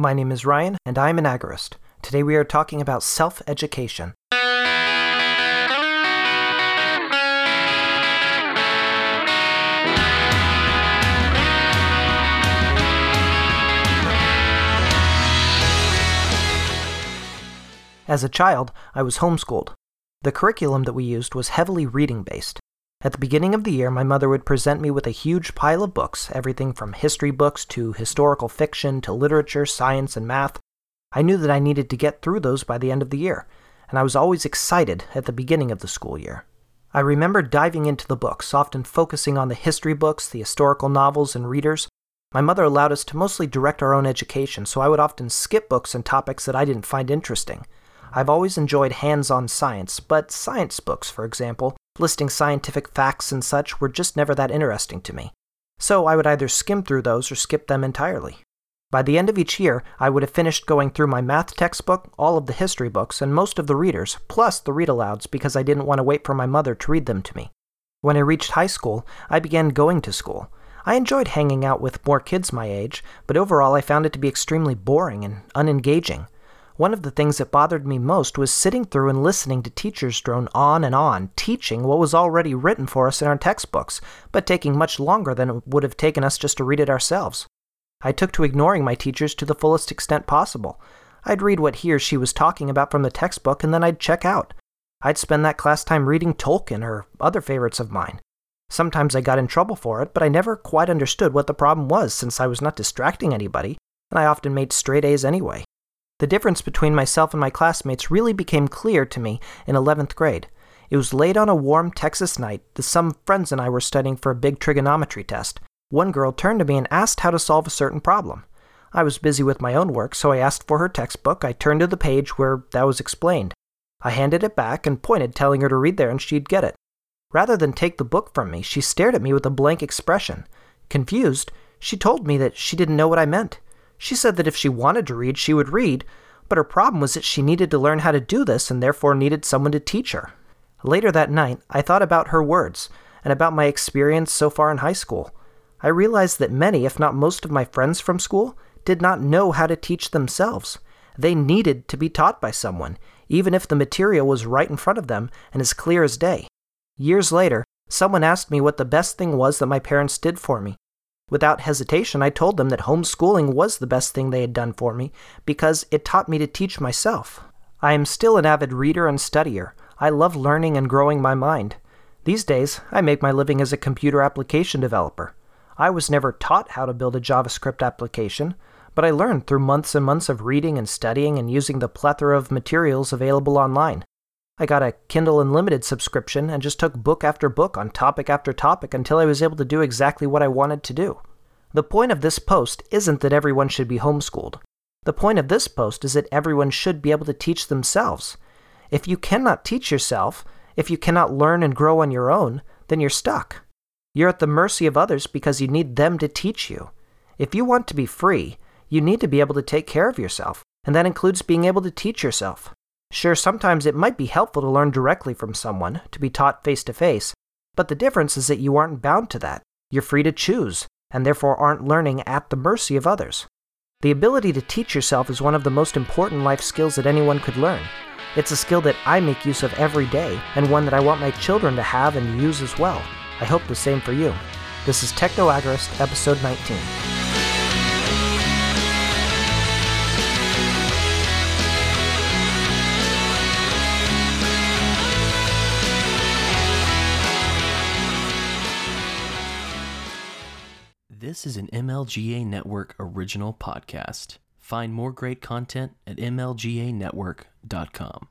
My name is Ryan, and I'm an agorist. Today we are talking about self education. As a child, I was homeschooled. The curriculum that we used was heavily reading based. At the beginning of the year, my mother would present me with a huge pile of books, everything from history books to historical fiction to literature, science, and math. I knew that I needed to get through those by the end of the year, and I was always excited at the beginning of the school year. I remember diving into the books, often focusing on the history books, the historical novels, and readers. My mother allowed us to mostly direct our own education, so I would often skip books and topics that I didn't find interesting. I've always enjoyed hands on science, but science books, for example, listing scientific facts and such were just never that interesting to me. So I would either skim through those or skip them entirely. By the end of each year, I would have finished going through my math textbook, all of the history books, and most of the readers, plus the read alouds because I didn't want to wait for my mother to read them to me. When I reached high school, I began going to school. I enjoyed hanging out with more kids my age, but overall I found it to be extremely boring and unengaging. One of the things that bothered me most was sitting through and listening to teachers drone on and on, teaching what was already written for us in our textbooks, but taking much longer than it would have taken us just to read it ourselves. I took to ignoring my teachers to the fullest extent possible. I'd read what he or she was talking about from the textbook and then I'd check out. I'd spend that class time reading Tolkien or other favorites of mine. Sometimes I got in trouble for it, but I never quite understood what the problem was since I was not distracting anybody, and I often made straight A's anyway. The difference between myself and my classmates really became clear to me in 11th grade. It was late on a warm Texas night that some friends and I were studying for a big trigonometry test. One girl turned to me and asked how to solve a certain problem. I was busy with my own work, so I asked for her textbook. I turned to the page where that was explained. I handed it back and pointed, telling her to read there and she'd get it. Rather than take the book from me, she stared at me with a blank expression. Confused, she told me that she didn't know what I meant. She said that if she wanted to read, she would read, but her problem was that she needed to learn how to do this and therefore needed someone to teach her. Later that night, I thought about her words and about my experience so far in high school. I realized that many, if not most, of my friends from school did not know how to teach themselves. They needed to be taught by someone, even if the material was right in front of them and as clear as day. Years later, someone asked me what the best thing was that my parents did for me, Without hesitation, I told them that homeschooling was the best thing they had done for me because it taught me to teach myself. I am still an avid reader and studier. I love learning and growing my mind. These days, I make my living as a computer application developer. I was never taught how to build a JavaScript application, but I learned through months and months of reading and studying and using the plethora of materials available online. I got a Kindle Unlimited subscription and just took book after book on topic after topic until I was able to do exactly what I wanted to do. The point of this post isn't that everyone should be homeschooled. The point of this post is that everyone should be able to teach themselves. If you cannot teach yourself, if you cannot learn and grow on your own, then you're stuck. You're at the mercy of others because you need them to teach you. If you want to be free, you need to be able to take care of yourself, and that includes being able to teach yourself. Sure, sometimes it might be helpful to learn directly from someone, to be taught face to face, but the difference is that you aren't bound to that. You're free to choose, and therefore aren't learning at the mercy of others. The ability to teach yourself is one of the most important life skills that anyone could learn. It's a skill that I make use of every day, and one that I want my children to have and use as well. I hope the same for you. This is Techno Agorist, episode 19. This is an MLGA Network original podcast. Find more great content at mlganetwork.com.